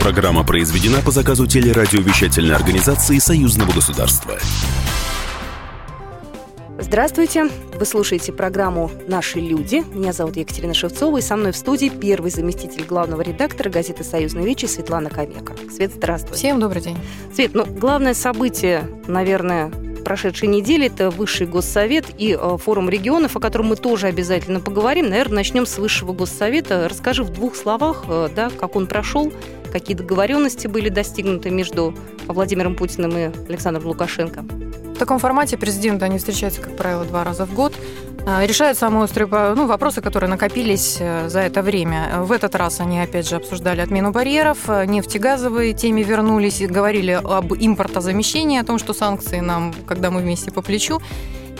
Программа произведена по заказу телерадиовещательной организации Союзного государства. Здравствуйте! Вы слушаете программу «Наши люди». Меня зовут Екатерина Шевцова, и со мной в студии первый заместитель главного редактора газеты «Союзная вечи» Светлана Комека. Свет, здравствуй. Всем добрый день. Свет, ну, главное событие, наверное, прошедшей недели. Это Высший Госсовет и э, форум регионов, о котором мы тоже обязательно поговорим. Наверное, начнем с Высшего Госсовета. Расскажи в двух словах, э, да, как он прошел, какие договоренности были достигнуты между Владимиром Путиным и Александром Лукашенко. В таком формате президенты, они встречаются, как правило, два раза в год. А, решают самые острые ну, вопросы, которые накопились э, за это время. В этот раз они, опять же, обсуждали отмену барьеров, э, нефтегазовые теме вернулись, говорили об импортозамещении, о том, что санкции нам, когда мы вместе по плечу.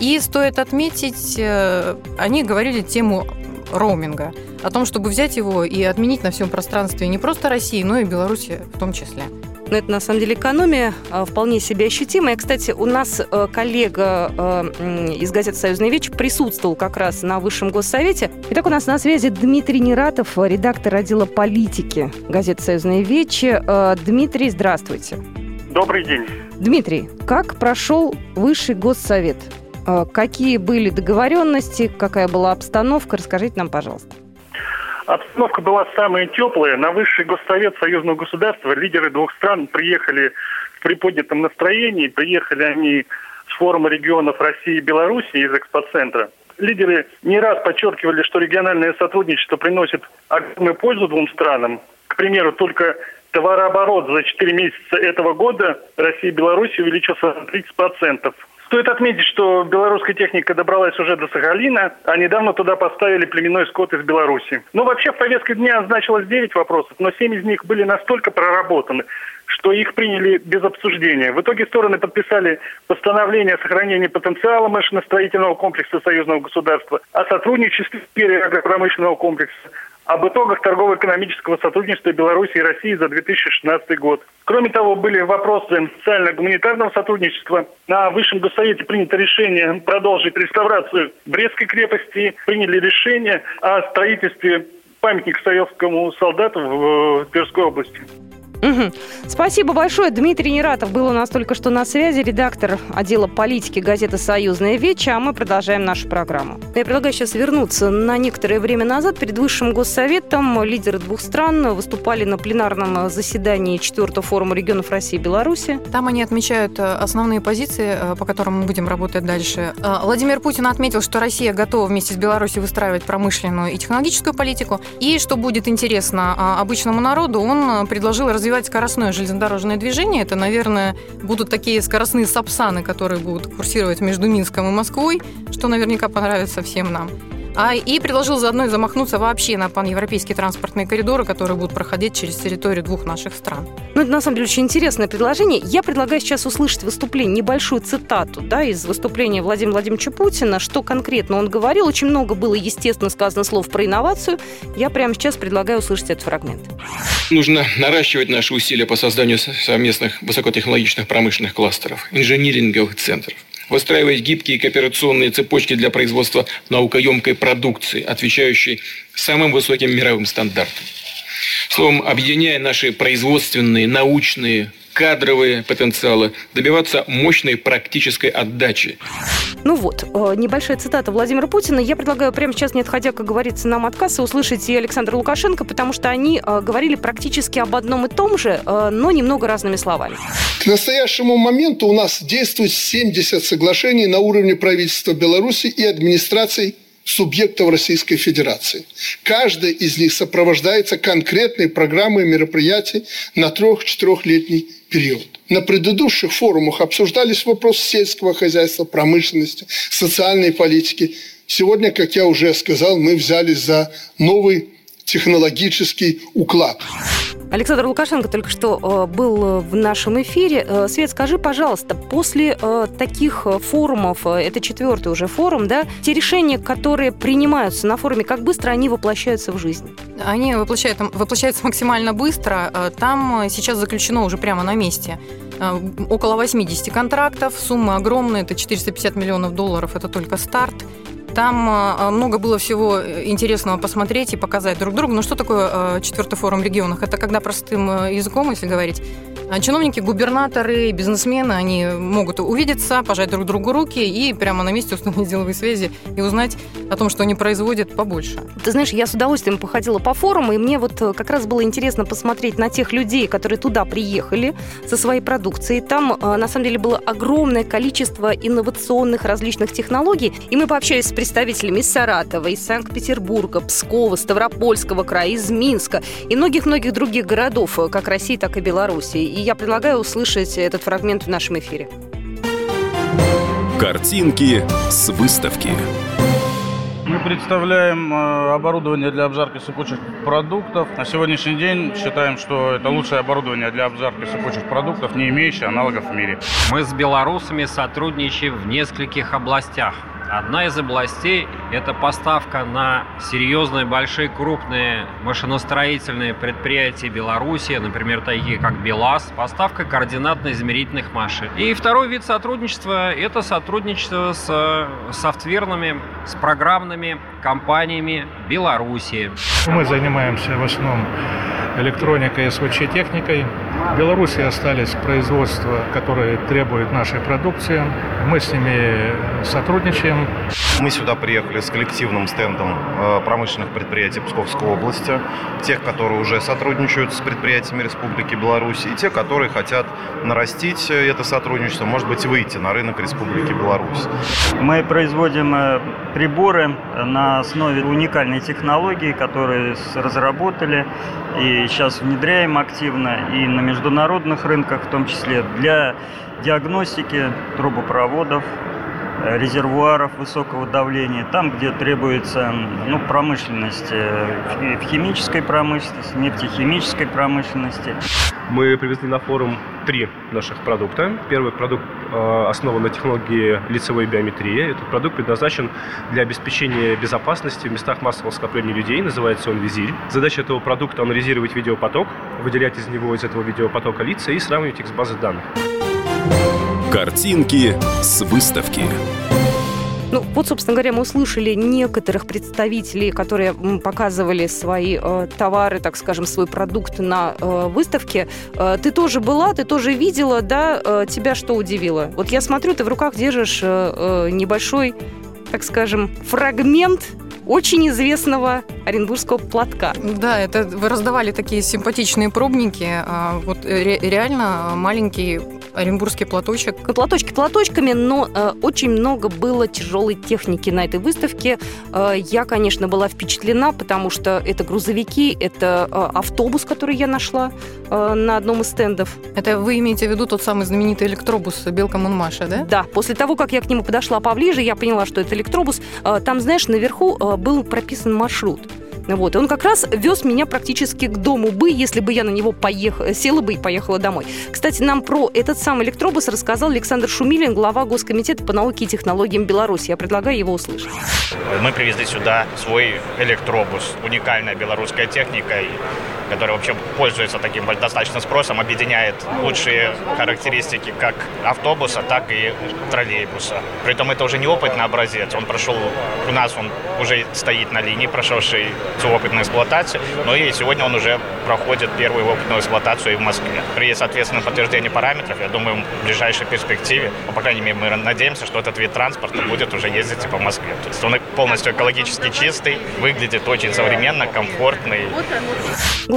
И стоит отметить, э, они говорили тему роуминга, о том, чтобы взять его и отменить на всем пространстве не просто России, но и Беларуси в том числе. Но это на самом деле экономия а, вполне себе ощутимая. Кстати, у нас э, коллега э, из газеты «Союзная вечь» присутствовал как раз на Высшем Госсовете. Итак, у нас на связи Дмитрий Нератов, редактор отдела политики газеты «Союзная вечь». Э, Дмитрий, здравствуйте. Добрый день. Дмитрий, как прошел Высший Госсовет? Какие были договоренности, какая была обстановка? Расскажите нам, пожалуйста. Обстановка была самая теплая. На высший госсовет союзного государства лидеры двух стран приехали в приподнятом настроении. Приехали они с форума регионов России и Беларуси из экспоцентра. Лидеры не раз подчеркивали, что региональное сотрудничество приносит огромную пользу двум странам. К примеру, только товарооборот за 4 месяца этого года России и Беларуси увеличился на 30%. Стоит отметить, что белорусская техника добралась уже до Сахалина, а недавно туда поставили племенной скот из Беларуси. Но вообще в повестке дня значилось 9 вопросов, но 7 из них были настолько проработаны, что их приняли без обсуждения. В итоге стороны подписали постановление о сохранении потенциала машиностроительного комплекса союзного государства, о сотрудничестве в сфере агропромышленного комплекса, об итогах торгово-экономического сотрудничества Беларуси и России за 2016 год. Кроме того, были вопросы социально-гуманитарного сотрудничества. На Высшем Госсовете принято решение продолжить реставрацию Брестской крепости. Приняли решение о строительстве памятника советскому солдату в Тверской области. Угу. Спасибо большое. Дмитрий Нератов был у нас только что на связи, редактор отдела политики газеты «Союзная веча», а мы продолжаем нашу программу. Я предлагаю сейчас вернуться на некоторое время назад. Перед Высшим Госсоветом лидеры двух стран выступали на пленарном заседании 4 форума регионов России и Беларуси. Там они отмечают э, основные позиции, э, по которым мы будем работать дальше. Э, Владимир Путин отметил, что Россия готова вместе с Беларусью выстраивать промышленную и технологическую политику. И, что будет интересно обычному народу, он предложил развивать развивать скоростное железнодорожное движение. Это, наверное, будут такие скоростные сапсаны, которые будут курсировать между Минском и Москвой, что наверняка понравится всем нам. А, и предложил заодно и замахнуться вообще на паневропейские транспортные коридоры, которые будут проходить через территорию двух наших стран. Ну, это на самом деле очень интересное предложение. Я предлагаю сейчас услышать выступление, небольшую цитату да, из выступления Владимира Владимировича Путина, что конкретно он говорил. Очень много было, естественно, сказано слов про инновацию. Я прямо сейчас предлагаю услышать этот фрагмент. Нужно наращивать наши усилия по созданию совместных высокотехнологичных промышленных кластеров, инжиниринговых центров выстраивать гибкие кооперационные цепочки для производства наукоемкой продукции, отвечающей самым высоким мировым стандартам. Словом, объединяя наши производственные, научные, кадровые потенциалы, добиваться мощной практической отдачи. Ну вот, э, небольшая цитата Владимира Путина. Я предлагаю прямо сейчас, не отходя, как говорится, нам от кассы, услышать и Александра Лукашенко, потому что они э, говорили практически об одном и том же, э, но немного разными словами. К настоящему моменту у нас действует 70 соглашений на уровне правительства Беларуси и администраций субъектов Российской Федерации. Каждая из них сопровождается конкретной программой мероприятий на трех-четырехлетний период. На предыдущих форумах обсуждались вопросы сельского хозяйства, промышленности, социальной политики. Сегодня, как я уже сказал, мы взялись за новый технологический уклад. Александр Лукашенко только что э, был в нашем эфире. Э, Свет, скажи, пожалуйста, после э, таких форумов, это четвертый уже форум, да, те решения, которые принимаются на форуме, как быстро они воплощаются в жизнь? Они воплощаются, воплощаются максимально быстро. Там сейчас заключено уже прямо на месте около 80 контрактов. Сумма огромная, это 450 миллионов долларов, это только старт. Там э, много было всего интересного посмотреть и показать друг другу. Ну что такое четвертый форум регионах? Это когда простым языком, если говорить, а чиновники, губернаторы, бизнесмены, они могут увидеться, пожать друг другу руки и прямо на месте установить деловые связи и узнать о том, что они производят побольше. Ты знаешь, я с удовольствием походила по форуму, и мне вот э, как раз было интересно посмотреть на тех людей, которые туда приехали со своей продукцией. Там, э, на самом деле, было огромное количество инновационных различных технологий, и мы пообщались с представителями из Саратова, из Санкт-Петербурга, Пскова, Ставропольского края, из Минска и многих-многих других городов, э, как России, так и Белоруссии. И я предлагаю услышать этот фрагмент в нашем эфире. Картинки с выставки. Мы представляем э, оборудование для обжарки сыпучих продуктов. На сегодняшний день считаем, что это лучшее оборудование для обжарки сыпучих продуктов, не имеющее аналогов в мире. Мы с белорусами сотрудничаем в нескольких областях. Одна из областей – это поставка на серьезные, большие, крупные машиностроительные предприятия Беларуси, например, такие как БелАЗ, поставка координатно-измерительных машин. И второй вид сотрудничества – это сотрудничество с софтверными, с программными компаниями Беларуси. Мы занимаемся в основном электроникой и СВЧ-техникой. В Беларуси остались производства, которые требуют нашей продукции. Мы с ними сотрудничаем. Мы сюда приехали с коллективным стендом э, промышленных предприятий Псковской области, тех, которые уже сотрудничают с предприятиями Республики Беларусь, и те, которые хотят нарастить это сотрудничество, может быть, выйти на рынок Республики Беларусь. Мы производим э, приборы на основе уникальной технологии, которые разработали и сейчас внедряем активно и на международных рынках, в том числе для диагностики трубопроводов, Э, резервуаров высокого давления, там, где требуется ну, промышленность э, в химической промышленности, нефтехимической промышленности. Мы привезли на форум три наших продукта. Первый продукт э, основан на технологии лицевой биометрии. Этот продукт предназначен для обеспечения безопасности в местах массового скопления людей. Называется он «Визирь». Задача этого продукта – анализировать видеопоток, выделять из него, из этого видеопотока лица и сравнивать их с базой данных. Картинки с выставки. Ну, вот, собственно говоря, мы услышали некоторых представителей, которые показывали свои э, товары, так скажем, свой продукт на э, выставке. Э, ты тоже была, ты тоже видела, да? Э, тебя что удивило? Вот я смотрю, ты в руках держишь э, э небольшой, так скажем, фрагмент очень известного оренбургского платка. Да, это вы раздавали такие симпатичные пробники. А вот ре- реально маленький оренбургский платочек. Платочки платочками, но э, очень много было тяжелой техники на этой выставке. Э, я, конечно, была впечатлена, потому что это грузовики, это э, автобус, который я нашла э, на одном из стендов. Это вы имеете в виду тот самый знаменитый электробус Белка Мунмаша, да? Да. После того, как я к нему подошла поближе, я поняла, что это электробус. Э, там, знаешь, наверху э, был прописан маршрут. Вот. И он как раз вез меня практически к дому бы, если бы я на него поехала, села бы и поехала домой. Кстати, нам про этот самый электробус рассказал Александр Шумилин, глава Госкомитета по науке и технологиям Беларуси. Я предлагаю его услышать. Мы привезли сюда свой электробус, уникальная белорусская техника, который вообще пользуется таким достаточно спросом, объединяет лучшие характеристики как автобуса, так и троллейбуса. При этом это уже не опытный образец, он прошел, у нас он уже стоит на линии, прошедший всю опытную эксплуатацию, но и сегодня он уже проходит первую опытную эксплуатацию и в Москве. При соответственном подтверждении параметров, я думаю, в ближайшей перспективе, ну, по крайней мере, мы надеемся, что этот вид транспорта будет уже ездить по Москве. То есть он полностью экологически чистый, выглядит очень современно, комфортный.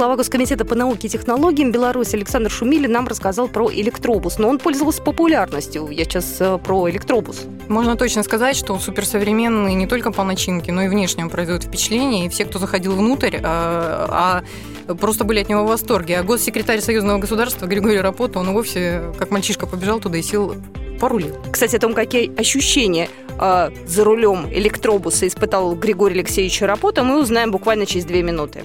Глава Госкомитета по науке и технологиям Беларуси Александр Шумили нам рассказал про электробус, но он пользовался популярностью. Я сейчас э, про электробус. Можно точно сказать, что он суперсовременный не только по начинке, но и внешне он производит впечатление. И все, кто заходил внутрь, а, а просто были от него в восторге. А госсекретарь Союзного государства Григорий Рапота, он вовсе как мальчишка побежал туда и сел порулил. Кстати, о том, какие ощущения э, за рулем электробуса испытал Григорий Алексеевич Рапота, мы узнаем буквально через две минуты.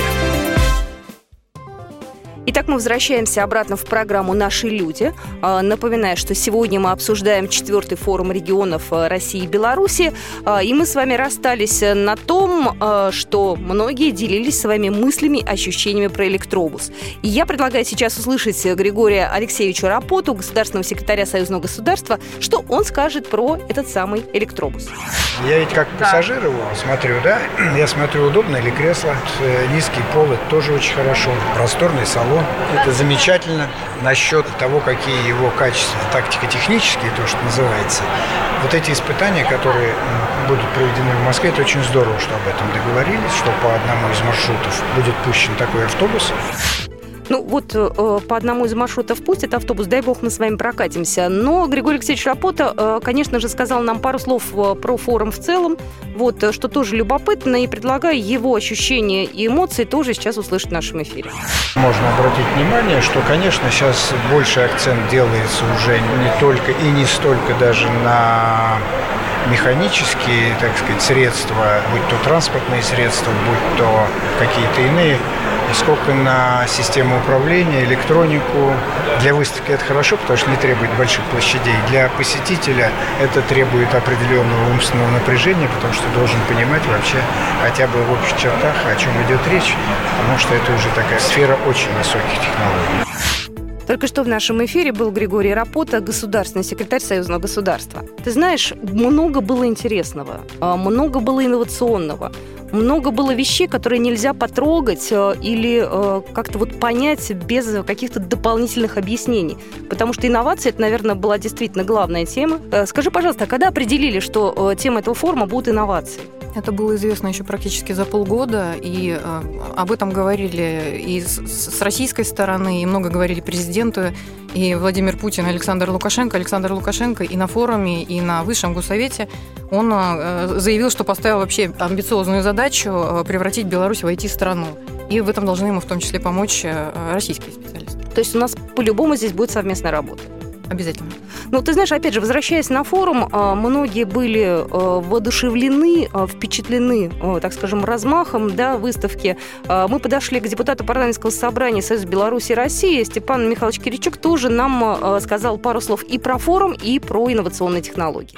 Итак, мы возвращаемся обратно в программу «Наши люди». А, напоминаю, что сегодня мы обсуждаем четвертый форум регионов а, России и Беларуси. А, и мы с вами расстались на том, что многие делились своими мыслями, ощущениями про электробус. И я предлагаю сейчас услышать Григория Алексеевича Рапоту, государственного секретаря Союзного государства, что он скажет про этот самый электробус. Я ведь как пассажир его смотрю, да? Я смотрю, удобно ли кресло, э, низкий пол, это тоже очень хорошо. Просторный салон. Это замечательно. Насчет того, какие его качества тактико-технические, то, что называется, вот эти испытания, которые будут проведены в Москве, это очень здорово, что об этом договорились, что по одному из маршрутов будет пущен такой автобус. Ну, вот э, по одному из маршрутов пустят автобус, дай бог мы с вами прокатимся. Но Григорий Алексеевич Рапота, э, конечно же, сказал нам пару слов э, про форум в целом, вот, э, что тоже любопытно, и предлагаю его ощущения и эмоции тоже сейчас услышать в нашем эфире. Можно обратить внимание, что, конечно, сейчас больше акцент делается уже не только и не столько даже на механические, так сказать, средства, будь то транспортные средства, будь то какие-то иные сколько на систему управления, электронику. Для выставки это хорошо, потому что не требует больших площадей. Для посетителя это требует определенного умственного напряжения, потому что должен понимать вообще хотя бы в общих чертах, о чем идет речь, потому что это уже такая сфера очень высоких технологий. Только что в нашем эфире был Григорий Рапота, государственный секретарь Союзного государства. Ты знаешь, много было интересного, а, много было инновационного, много было вещей, которые нельзя потрогать э, или э, как-то вот понять без каких-то дополнительных объяснений. Потому что инновации, это, наверное, была действительно главная тема. Э, скажи, пожалуйста, а когда определили, что тема этого форума будут инновации? Это было известно еще практически за полгода, и э, об этом говорили и с, российской стороны, и много говорили президенты, и Владимир Путин, Александр Лукашенко. Александр Лукашенко и на форуме, и на Высшем Госсовете он э, заявил, что поставил вообще амбициозную задачу э, превратить Беларусь в IT-страну. И в этом должны ему в том числе помочь российские специалисты. То есть у нас по-любому здесь будет совместная работа? Обязательно. Ну, ты знаешь, опять же, возвращаясь на форум, а, многие были а, воодушевлены, а, впечатлены, так скажем, размахом да, выставки. Мы подошли к депутату парламентского собрания Союза Беларуси и России. Степан Михайлович Киричук тоже нам сказал пару слов и про форум, и про инновационные технологии.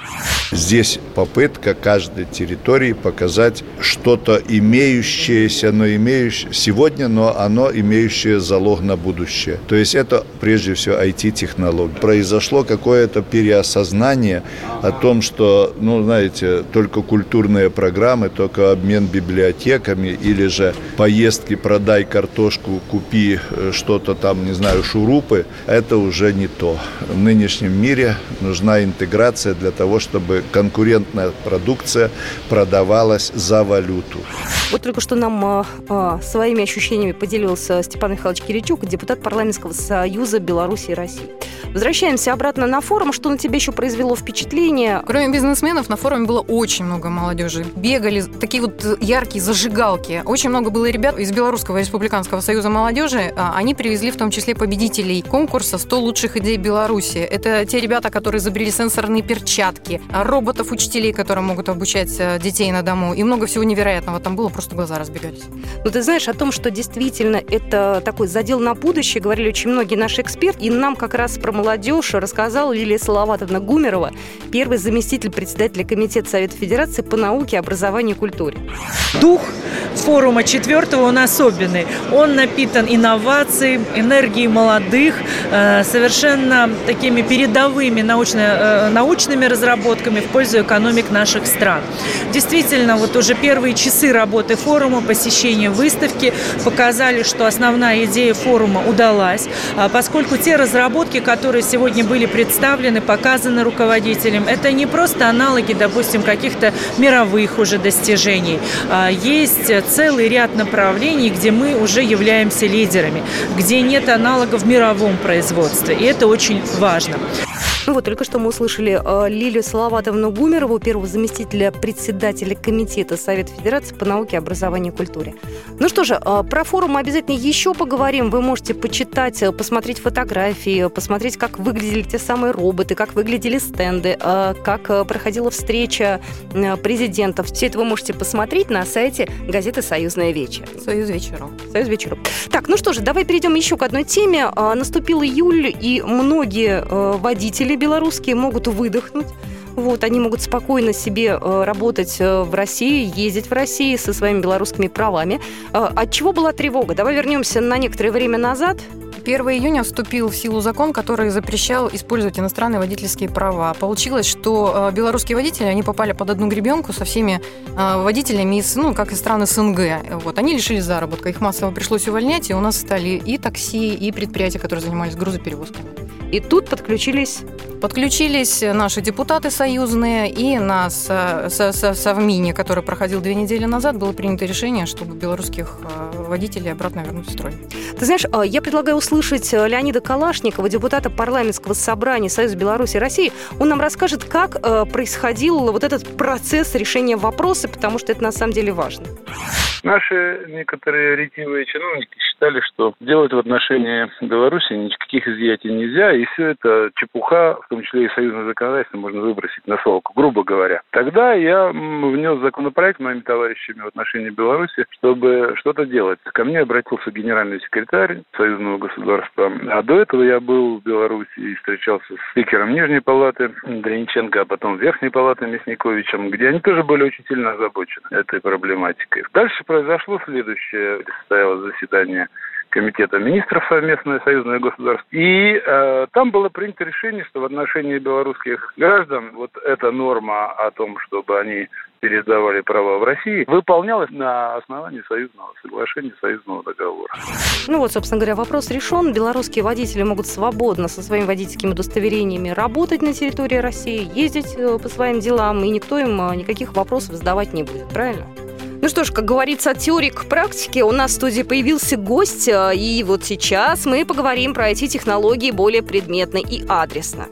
Здесь попытка каждой территории показать что-то имеющееся, но имеющее сегодня, но оно имеющее залог на будущее. То есть это прежде всего IT-технологии. Произошло какое какое-то переосознание о том, что, ну, знаете, только культурные программы, только обмен библиотеками или же поездки «продай картошку, купи э, что-то там, не знаю, шурупы», это уже не то. В нынешнем мире нужна интеграция для того, чтобы конкурентная продукция продавалась за валюту. Вот только что нам а, своими ощущениями поделился Степан Михайлович Киричук, депутат парламентского союза Беларуси и России. Возвращаемся обратно на форум. Что на тебя еще произвело впечатление? Кроме бизнесменов, на форуме было очень много молодежи. Бегали такие вот яркие зажигалки. Очень много было ребят из Белорусского республиканского союза молодежи. А, они привезли в том числе победителей конкурса «100 лучших идей Беларуси». Это те ребята, которые изобрели сенсорные перчатки, роботов-учителей, которые могут обучать э, детей на дому, и много всего невероятного. Там было просто глаза разбегались. Ну, ты знаешь о том, что действительно это такой задел на будущее, говорили очень многие наши эксперты, и нам как раз про молодежь рассказала Лилия Салаватовна Гумерова, первый заместитель председателя Комитета Совета Федерации по науке, образованию и культуре. Дух форума четвертого, он особенный. Он напитан инновацией, энергией молодых, э, совершенно такими передовыми научно, э, научными разработками в пользу экономик наших стран. Действительно, вот уже первые часы работы форума, посещения выставки показали, что основная идея форума удалась, а поскольку те разработки, которые сегодня были представлены, показаны руководителям, это не просто аналоги, допустим, каких-то мировых уже достижений. А есть целый ряд направлений, где мы уже являемся лидерами, где нет аналогов в мировом производстве. И это очень важно. Ну вот, только что мы услышали э, Лилию Салаватовну Гумерову, первого заместителя председателя Комитета Совета Федерации по науке, образованию и культуре. Ну что же, э, про форум мы обязательно еще поговорим. Вы можете почитать, э, посмотреть фотографии, посмотреть, как выглядели те самые роботы, как выглядели стенды, как проходила встреча президентов. Все это вы можете посмотреть на сайте газеты «Союзная вечер». Союз вечером. Союз вечером. Так, ну что же, давай перейдем еще к одной теме. Наступил июль, и многие э, водители белорусские могут выдохнуть. Вот, они могут спокойно себе э, работать э, в России, ездить в России со своими белорусскими правами. Э, От чего была тревога? Давай вернемся на некоторое время назад. 1 июня вступил в силу закон, который запрещал использовать иностранные водительские права. Получилось, что белорусские водители, они попали под одну гребенку со всеми водителями из, ну, как из стран СНГ. Вот, они лишились заработка, их массово пришлось увольнять, и у нас стали и такси, и предприятия, которые занимались грузоперевозками. И тут подключились Подключились наши депутаты союзные, и на со- Совмине, который проходил две недели назад, было принято решение, чтобы белорусских э, водителей обратно вернуть в строй. Ты знаешь, э, я предлагаю услышать э, Леонида Калашникова, депутата парламентского собрания Союза Беларуси и России. Он нам расскажет, как э, происходил вот этот процесс решения вопроса, потому что это на самом деле важно. Наши некоторые ретивые чиновники считали, что делать в отношении Беларуси никаких изъятий нельзя, и все это чепуха, в том числе и союзное законодательство, можно выбросить на свалку, грубо говоря. Тогда я внес законопроект моими товарищами в отношении Беларуси, чтобы что-то делать. Ко мне обратился генеральный секретарь союзного государства, а до этого я был в Беларуси и встречался с спикером Нижней палаты Дрениченко, а потом Верхней палаты Мясниковичем, где они тоже были очень сильно озабочены этой проблематикой. Дальше произошло следующее. Состоялось заседание Комитета министров совместное союзное государство. И э, там было принято решение, что в отношении белорусских граждан вот эта норма о том, чтобы они передавали права в России, выполнялась на основании союзного соглашения, союзного договора. Ну вот, собственно говоря, вопрос решен. Белорусские водители могут свободно со своими водительскими удостоверениями работать на территории России, ездить э, по своим делам, и никто им э, никаких вопросов задавать не будет, правильно? Ну что ж, как говорится, от теории к практике у нас в студии появился гость, э, и вот сейчас мы поговорим про эти технологии более предметно и адресно.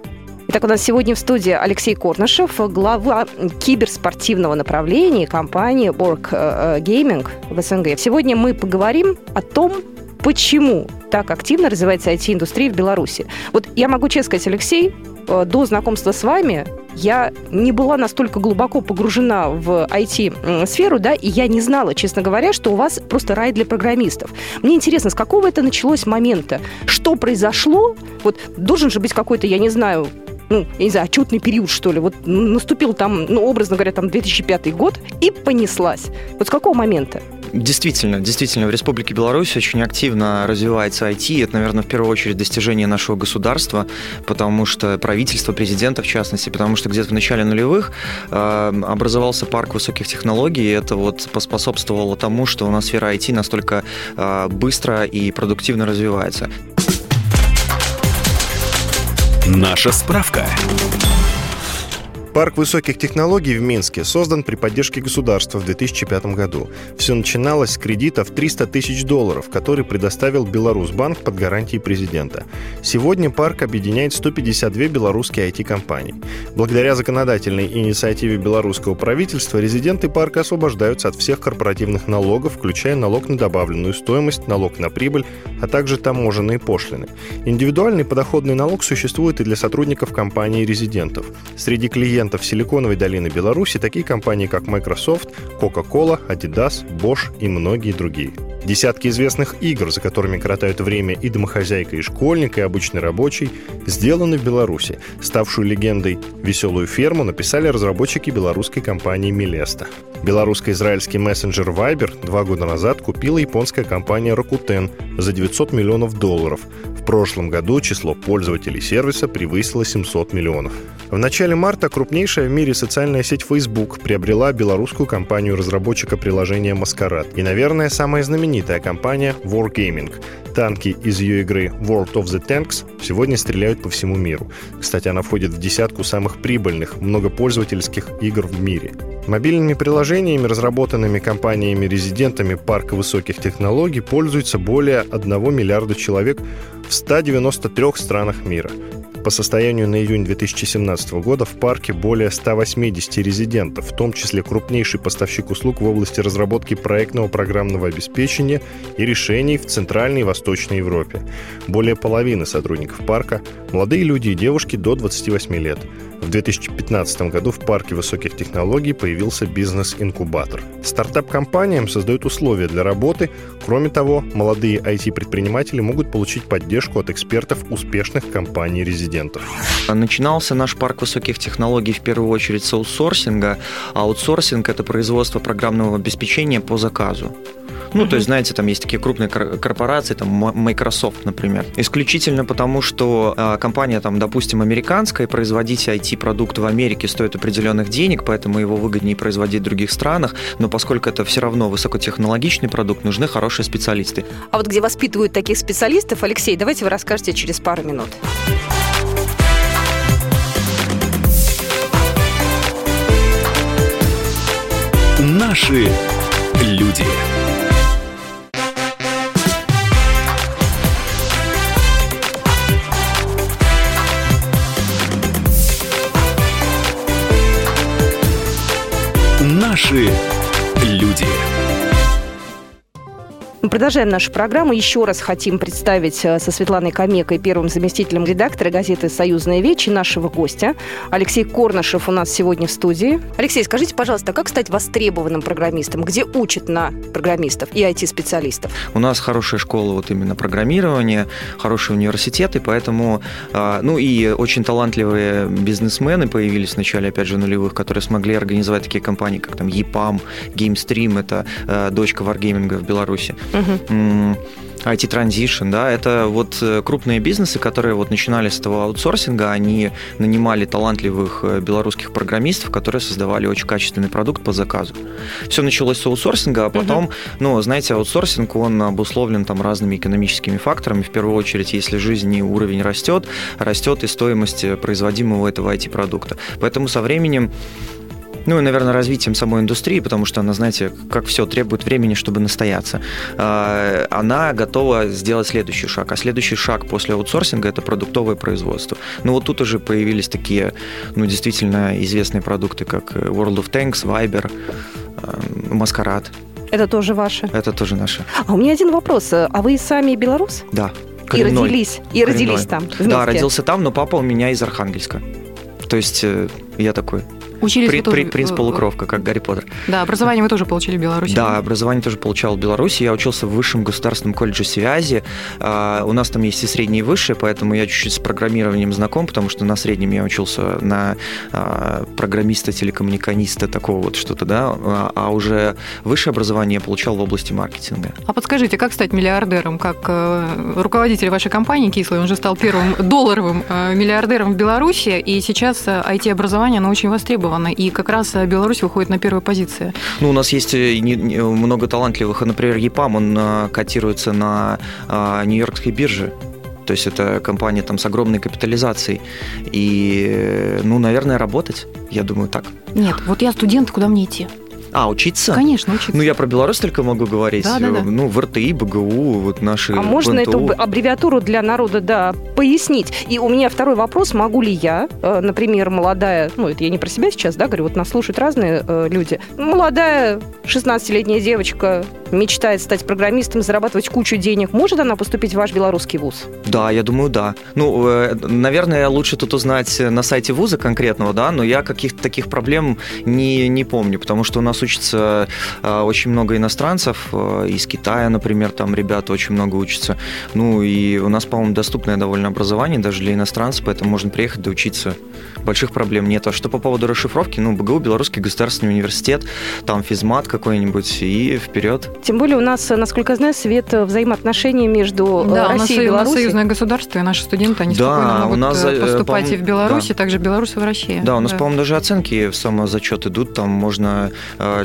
Итак, у нас сегодня в студии Алексей Корнышев, глава киберспортивного направления компании Borg э, Gaming в СНГ. Сегодня мы поговорим о том, почему так активно развивается IT-индустрия в Беларуси. Вот я могу честно сказать, Алексей, э, до знакомства с вами я не была настолько глубоко погружена в IT-сферу, да, и я не знала, честно говоря, что у вас просто рай для программистов. Мне интересно, с какого это началось момента? Что произошло? Вот должен же быть какой-то, я не знаю, ну, я не знаю, отчетный период, что ли. Вот наступил там, ну, образно говоря, там 2005 год, и понеслась. Вот с какого момента? Действительно, действительно, в Республике Беларусь очень активно развивается IT. Это, наверное, в первую очередь достижение нашего государства, потому что правительство, президента в частности, потому что где-то в начале нулевых э, образовался парк высоких технологий, и это вот поспособствовало тому, что у нас сфера IT настолько э, быстро и продуктивно развивается. Наша справка. Парк высоких технологий в Минске создан при поддержке государства в 2005 году. Все начиналось с кредита в 300 тысяч долларов, который предоставил Беларусьбанк под гарантией президента. Сегодня парк объединяет 152 белорусские IT-компании. Благодаря законодательной инициативе белорусского правительства резиденты парка освобождаются от всех корпоративных налогов, включая налог на добавленную стоимость, налог на прибыль, а также таможенные пошлины. Индивидуальный подоходный налог существует и для сотрудников компании резидентов. Среди клиентов клиентов Силиконовой долины Беларуси такие компании, как Microsoft, Coca-Cola, Adidas, Bosch и многие другие. Десятки известных игр, за которыми коротают время и домохозяйка, и школьник, и обычный рабочий, сделаны в Беларуси. Ставшую легендой «Веселую ферму» написали разработчики белорусской компании «Милеста». Белорусско-израильский мессенджер Viber два года назад купила японская компания Rakuten за 900 миллионов долларов. В прошлом году число пользователей сервиса превысило 700 миллионов. В начале марта крупнейшая в мире социальная сеть Facebook приобрела белорусскую компанию-разработчика приложения «Маскарад». И, наверное, самая знаменитая компания Wargaming. Танки из ее игры World of the Tanks сегодня стреляют по всему миру. Кстати, она входит в десятку самых прибыльных многопользовательских игр в мире. Мобильными приложениями, разработанными компаниями-резидентами парка высоких технологий, пользуются более 1 миллиарда человек в 193 странах мира. По состоянию на июнь 2017 года в парке более 180 резидентов, в том числе крупнейший поставщик услуг в области разработки проектного программного обеспечения и решений в Центральной и Восточной Европе. Более половины сотрудников парка – молодые люди и девушки до 28 лет. В 2015 году в парке высоких технологий появился бизнес-инкубатор. Стартап-компаниям создают условия для работы. Кроме того, молодые IT-предприниматели могут получить поддержку от экспертов успешных компаний-резидентов. Начинался наш парк высоких технологий в первую очередь с аутсорсинга. Аутсорсинг – это производство программного обеспечения по заказу. Ну, то есть, знаете, там есть такие крупные корпорации, там Microsoft, например. Исключительно потому, что э, компания, там, допустим, американская, производить IT-продукт в Америке стоит определенных денег, поэтому его выгоднее производить в других странах, но поскольку это все равно высокотехнологичный продукт, нужны хорошие специалисты. А вот где воспитывают таких специалистов, Алексей, давайте вы расскажете через пару минут. Наши люди. Наши люди. Мы продолжаем нашу программу. Еще раз хотим представить э, со Светланой Комекой, первым заместителем редактора газеты «Союзная вечь» нашего гостя. Алексей Корнышев у нас сегодня в студии. Алексей, скажите, пожалуйста, как стать востребованным программистом? Где учат на программистов и IT-специалистов? У нас хорошая школа вот именно программирования, хорошие университеты, поэтому, а, ну и очень талантливые бизнесмены появились в начале, опять же, нулевых, которые смогли организовать такие компании, как там EPAM, GameStream, это э, дочка Wargaming в Беларуси. Угу. IT Transition, да, это вот э, крупные бизнесы, которые вот начинали с этого аутсорсинга, они нанимали талантливых э, белорусских программистов, которые создавали очень качественный продукт по заказу. Все началось с аутсорсинга, а потом, угу. ну, знаете, аутсорсинг, он обусловлен там разными экономическими факторами. В первую очередь, если жизнь и уровень растет, растет и стоимость производимого этого IT-продукта. Поэтому со временем ну и, наверное, развитием самой индустрии, потому что она, знаете, как все требует времени, чтобы настояться. А, она готова сделать следующий шаг. А следующий шаг после аутсорсинга – это продуктовое производство. Ну вот тут уже появились такие, ну, действительно известные продукты, как World of Tanks, Viber, Маскарад. Это тоже ваши? Это тоже наши. А у меня один вопрос. А вы сами белорус? Да. Коренной. И родились, и Коренной. родились там, Да, родился там, но папа у меня из Архангельска. То есть э, я такой Учились При, тоже... Принц полукровка, как Гарри Поттер. Да, образование вы тоже получили в Беларуси. Да, образование тоже получал в Беларуси. Я учился в Высшем государственном колледже связи. А, у нас там есть и среднее и высшее, поэтому я чуть-чуть с программированием знаком, потому что на среднем я учился на а, программиста, телекоммуниканиста, такого вот что-то, да, а, а уже высшее образование я получал в области маркетинга. А подскажите, как стать миллиардером? Как э, руководитель вашей компании Кислый, он же стал первым долларовым э, миллиардером в Беларуси, и сейчас IT-образование, оно очень востребовано востребована, и как раз э, Беларусь выходит на первую позицию. Ну, у нас есть э, много талантливых, например, ЕПАМ, он э, котируется на Нью-Йоркской бирже. То есть это компания там с огромной капитализацией. И, ну, наверное, работать, я думаю, так. Нет, вот я студент, куда мне идти? А, учиться? Конечно, учиться. Ну, я про Беларусь только могу говорить. Да, да, да. Ну, в РТИ, БГУ, вот наши А можно эту аббревиатуру для народа, да, пояснить? И у меня второй вопрос. Могу ли я, э, например, молодая, ну, это я не про себя сейчас, да, говорю, вот нас слушают разные э, люди. Молодая 16-летняя девочка мечтает стать программистом, зарабатывать кучу денег. Может она поступить в ваш белорусский вуз? Да, я думаю, да. Ну, э, наверное, лучше тут узнать на сайте вуза конкретного, да, но я каких-то таких проблем не, не помню, потому что у нас учится э, очень много иностранцев, э, из Китая, например, там ребята очень много учатся. Ну и у нас, по-моему, доступное довольно образование даже для иностранцев, поэтому можно приехать доучиться. Больших проблем нет. А что по поводу расшифровки? Ну, БГУ, Белорусский государственный университет, там физмат какой-нибудь и вперед. Тем более у нас, насколько я знаю, свет взаимоотношений между э, да, Россией и Беларусью. союзное государство, и наши студенты, они да, спокойно могут у нас, поступать и в Беларуси, да. также в Беларуси, в России. Да, у нас, да. по-моему, даже оценки в самозачет идут, там можно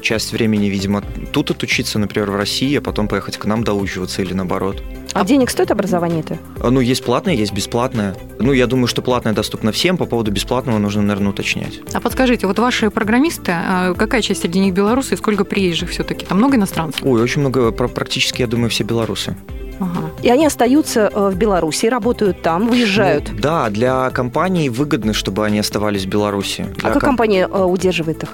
часть времени, видимо, тут отучиться, например, в России, а потом поехать к нам доучиваться или наоборот. А денег стоит образование это? А, ну, есть платное, есть бесплатное. Ну, я думаю, что платное доступно всем. По поводу бесплатного нужно, наверное, уточнять. А подскажите, вот ваши программисты, а, какая часть среди них белорусы и сколько приезжих все-таки? Там много иностранцев? Ой, очень много, практически, я думаю, все белорусы. Ага. И они остаются э, в Беларуси, работают там, выезжают. Ну, да, для компаний выгодно, чтобы они оставались в Беларуси. Для а как ком... компания э, удерживает их?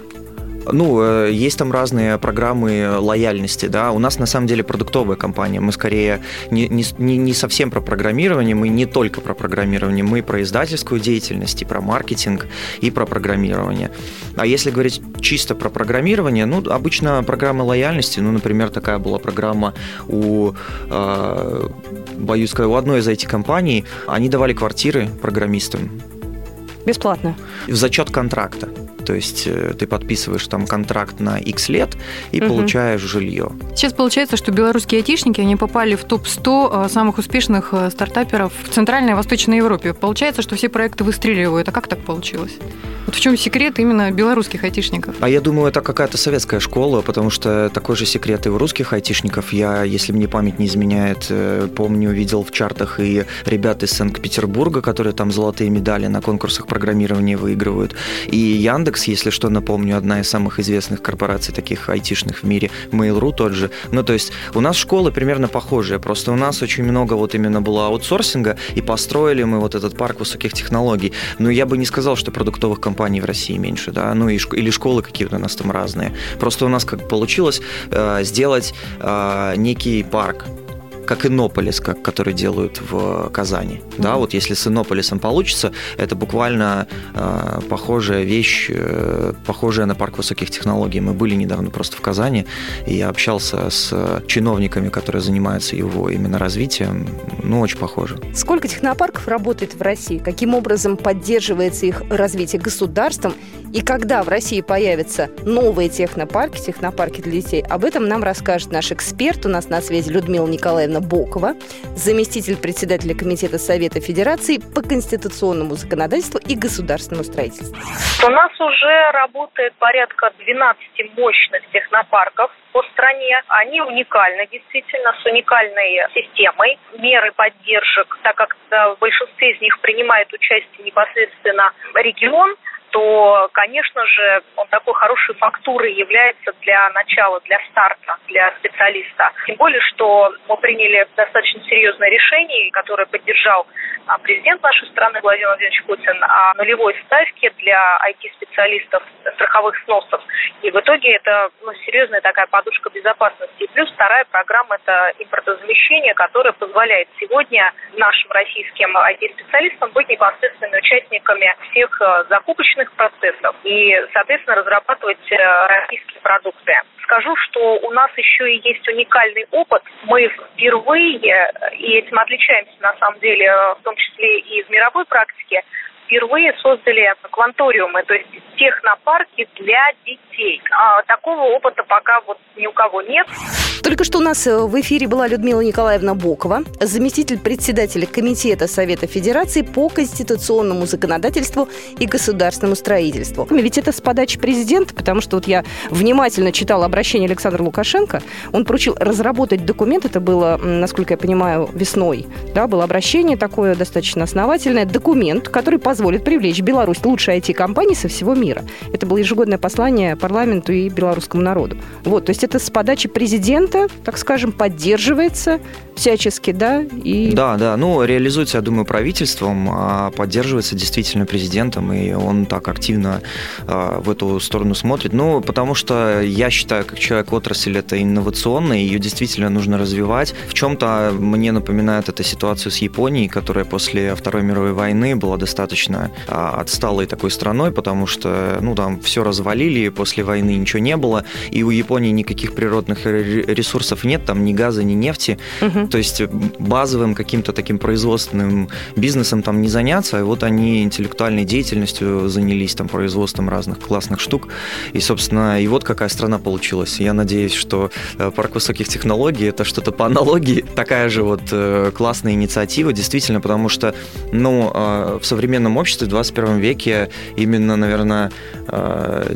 Ну, э, есть там разные программы лояльности, да. У нас на самом деле продуктовая компания. Мы скорее не, не, не совсем про программирование, мы не только про программирование, мы про издательскую деятельность, и про маркетинг, и про программирование. А если говорить чисто про программирование, ну, обычно программа лояльности, ну, например, такая была программа у, э, боюсь сказать, у одной из этих компаний, они давали квартиры программистам. Бесплатно? В зачет контракта. То есть э, ты подписываешь там контракт на X лет и угу. получаешь жилье. Сейчас получается, что белорусские айтишники, они попали в топ-100 э, самых успешных э, стартаперов в Центральной и Восточной Европе. Получается, что все проекты выстреливают. А как так получилось? Вот в чем секрет именно белорусских айтишников? А я думаю, это какая-то советская школа, потому что такой же секрет и у русских айтишников. Я, если мне память не изменяет, помню, видел в чартах и ребят из Санкт-Петербурга, которые там золотые медали на конкурсах программирования выигрывают. И Яндекс Яндекс, если что, напомню, одна из самых известных корпораций таких айтишных в мире, Mail.ru тот же. Ну, то есть у нас школы примерно похожие, просто у нас очень много вот именно было аутсорсинга, и построили мы вот этот парк высоких технологий. Но я бы не сказал, что продуктовых компаний в России меньше, да, ну и, или школы какие-то у нас там разные. Просто у нас как получилось э, сделать э, некий парк, как Иннополис, как, который делают в Казани. Mm-hmm. Да, вот если с Иннополисом получится, это буквально э, похожая вещь, э, похожая на парк высоких технологий. Мы были недавно просто в Казани, и я общался с чиновниками, которые занимаются его именно развитием. Ну, очень похоже. Сколько технопарков работает в России? Каким образом поддерживается их развитие государством? И когда в России появятся новые технопарки, технопарки для детей, об этом нам расскажет наш эксперт. У нас на связи Людмила Николаевна Елена Бокова, заместитель председателя Комитета Совета Федерации по конституционному законодательству и государственному строительству. У нас уже работает порядка 12 мощных технопарков по стране. Они уникальны, действительно, с уникальной системой. Меры поддержек, так как в большинстве из них принимает участие непосредственно регион, то, конечно же, он такой хорошей фактурой является для начала, для старта, для специалиста. Тем более, что мы приняли достаточно серьезное решение, которое поддержал президент нашей страны Владимир Владимирович Путин о нулевой ставке для IT-специалистов страховых сносов. И в итоге это ну, серьезная такая подушка безопасности. И плюс вторая программа – это импортозамещение, которое позволяет сегодня нашим российским IT-специалистам быть непосредственными участниками всех э, закупочных процессов и, соответственно, разрабатывать э, российские продукты. Скажу, что у нас еще и есть уникальный опыт. Мы впервые, и этим отличаемся на самом деле, в том числе и в мировой практике, впервые создали кванториумы, то есть технопарки для детей. А такого опыта пока вот ни у кого нет. Только что у нас э, в эфире была Людмила Николаевна Бокова, заместитель председателя Комитета Совета Федерации по конституционному законодательству и государственному строительству. Ведь это с подачи президента, потому что вот я внимательно читала обращение Александра Лукашенко. Он поручил разработать документ, это было, насколько я понимаю, весной. Да, было обращение такое достаточно основательное. Документ, который позволит привлечь Беларусь лучшие IT-компании со всего мира. Это было ежегодное послание парламенту и белорусскому народу. Вот, то есть это с подачи президента, так скажем, поддерживается всячески, да? И... Да, да. Ну, реализуется, я думаю, правительством, а поддерживается действительно президентом, и он так активно а, в эту сторону смотрит. Ну, потому что я считаю, как человек отрасль, это инновационная, ее действительно нужно развивать. В чем-то мне напоминает эта ситуацию с Японией, которая после Второй мировой войны была достаточно а, отсталой такой страной, потому что, ну, там все развалили, после войны ничего не было, и у Японии никаких природных ресурсов нет, там ни газа, ни нефти. Угу. То есть базовым каким-то таким производственным бизнесом там не заняться, а вот они интеллектуальной деятельностью занялись, там, производством разных классных штук. И, собственно, и вот какая страна получилась. Я надеюсь, что э, парк высоких технологий – это что-то по аналогии, такая же вот э, классная инициатива, действительно, потому что, ну, э, в современном обществе в 21 веке именно, наверное,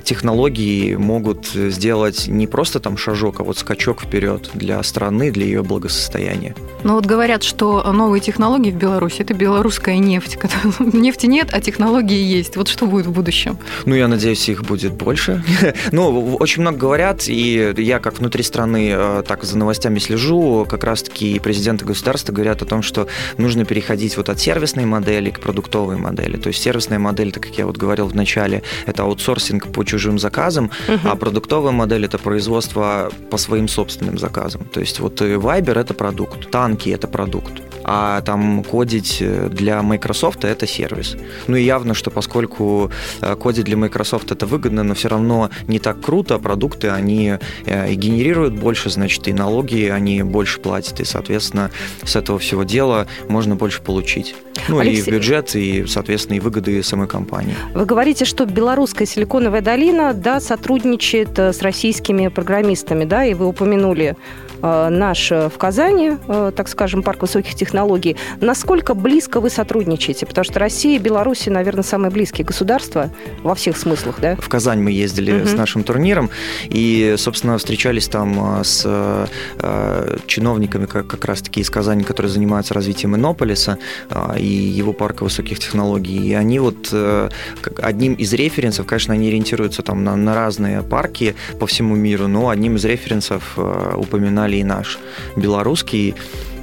технологии могут сделать не просто там шажок, а вот скачок вперед для страны, для ее благосостояния. Ну вот говорят, что новые технологии в Беларуси – это белорусская нефть. Нефти нет, а технологии есть. Вот что будет в будущем? Ну, я надеюсь, их будет больше. ну, очень много говорят, и я как внутри страны, э, так за новостями слежу, как раз-таки президенты государства говорят о том, что нужно переходить вот от сервисной модели к продуктовой модели. То есть сервисная модель, так как я вот говорил в начале, это аутсорсинг по чужим заказам, а продуктовая модель – это производство по своим собственным заказам. То есть вот Viber – это продукт, танки – это продукт а там кодить для Microsoft это сервис. Ну и явно, что поскольку э, кодить для Microsoft это выгодно, но все равно не так круто, продукты они э, и генерируют больше, значит, и налоги они больше платят, и, соответственно, с этого всего дела можно больше получить. Ну Алексей... и бюджет, и, соответственно, и выгоды самой компании. Вы говорите, что белорусская силиконовая долина, да, сотрудничает э, с российскими программистами, да, и вы упомянули наш э, в Казани, э, так скажем, парк высоких технологий. Насколько близко вы сотрудничаете? Потому что Россия и Беларусь, наверное, самые близкие государства во всех смыслах, да? В Казань мы ездили угу. с нашим турниром и, собственно, встречались там с чиновниками как, как раз-таки из Казани, которые занимаются развитием Иннополиса и его парка высоких технологий. И они вот одним из референсов, конечно, они ориентируются там на, на разные парки по всему миру, но одним из референсов упоминали канале и наш белорусский.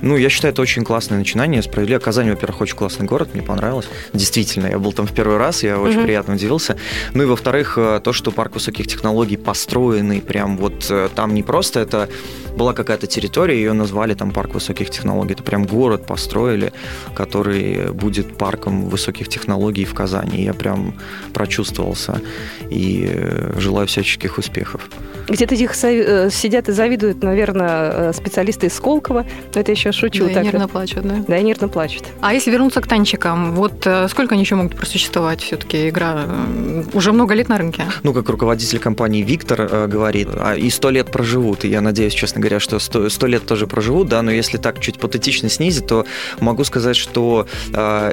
Ну, я считаю, это очень классное начинание. Справедливо. Казань, во-первых, очень классный город, мне понравилось. Действительно, я был там в первый раз, я очень mm-hmm. приятно удивился. Ну и, во-вторых, э, то, что парк высоких технологий построенный прям вот э, там не просто это была какая-то территория, ее назвали там парк высоких технологий. Это прям город построили, который будет парком высоких технологий в Казани. Я прям прочувствовался и э, желаю всяческих успехов. Где-то их сидят и завидуют, наверное, специалисты из Сколково, но это еще шучу. Да, так. и нервно плачут, да? Да, и нервно плачут. А если вернуться к танчикам, вот э, сколько они еще могут просуществовать все-таки игра? Э, уже много лет на рынке. Ну, как руководитель компании Виктор э, говорит, а, и сто лет проживут. И я надеюсь, честно говоря, что сто лет тоже проживут, да, но если так чуть патетично снизить, то могу сказать, что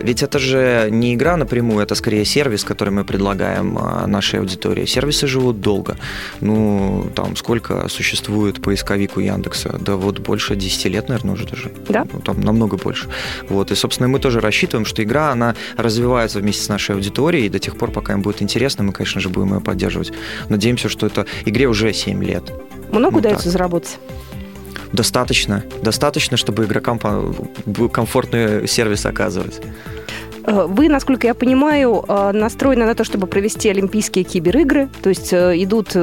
ведь это же не игра напрямую, это скорее сервис, который мы предлагаем э, нашей аудитории. Сервисы живут долго. Ну, там, сколько существует поисковик у Яндекса? Да вот больше 10 лет, наверное, уже даже. Да? Ну, там намного больше. Вот. И, собственно, мы тоже рассчитываем, что игра, она развивается вместе с нашей аудиторией, и до тех пор, пока им будет интересно, мы, конечно же, будем ее поддерживать. Надеемся, что это игре уже 7 лет. Много вот удается так. заработать? Достаточно. Достаточно, чтобы игрокам комфортный сервис оказывать. Э, вы, насколько я понимаю, э, настроены на то, чтобы провести Олимпийские киберигры, то есть э, идут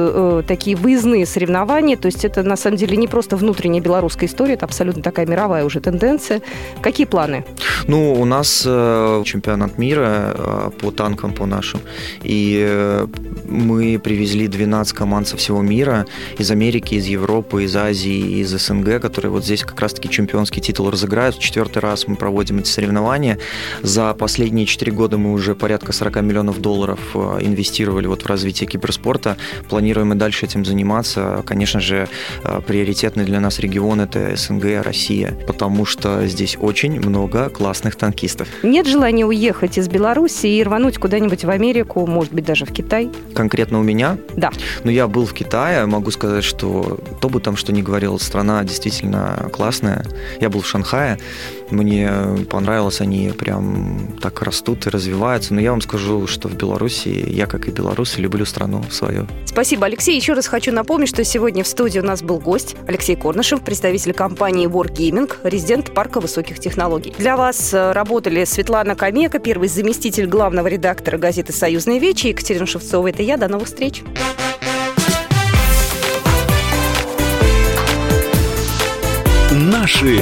такие выездные соревнования, то есть это на самом деле не просто внутренняя белорусская история, это абсолютно такая мировая уже тенденция. Какие планы? Ну, у нас чемпионат мира по танкам, по нашим, и мы привезли 12 команд со всего мира, из Америки, из Европы, из Азии, из СНГ, которые вот здесь как раз-таки чемпионский титул разыграют. В четвертый раз мы проводим эти соревнования. За последние 4 года мы уже порядка 40 миллионов долларов э, инвестировали вот в развитие киберспорта. Планируем и дальше этим заниматься. Конечно же, э, приоритетный для нас регион – это СНГ, Россия, потому что здесь очень много классных танкистов. Нет желания уехать из Беларуси и рвануть куда-нибудь в Америку, может быть, даже в Китай? Конкретно у меня? Да. Ну, я был в Китае, могу сказать, что то бы там что ни говорил, страна действительно классная. Я был в Шанхае, мне понравилось, они прям так растут и развиваются. Но я вам скажу, что в Беларуси, я, как и белорусы, люблю страну свою. Спасибо, Алексей. Еще раз хочу напомнить, что сегодня в студии у нас был гость Алексей Корнышев, представитель компании Wargaming, резидент парка высоких технологий. Для вас э, работали Светлана Камека, первый заместитель главного редактора газеты «Союзные вечи», Екатерина Шевцова. Это я. До новых встреч. Наши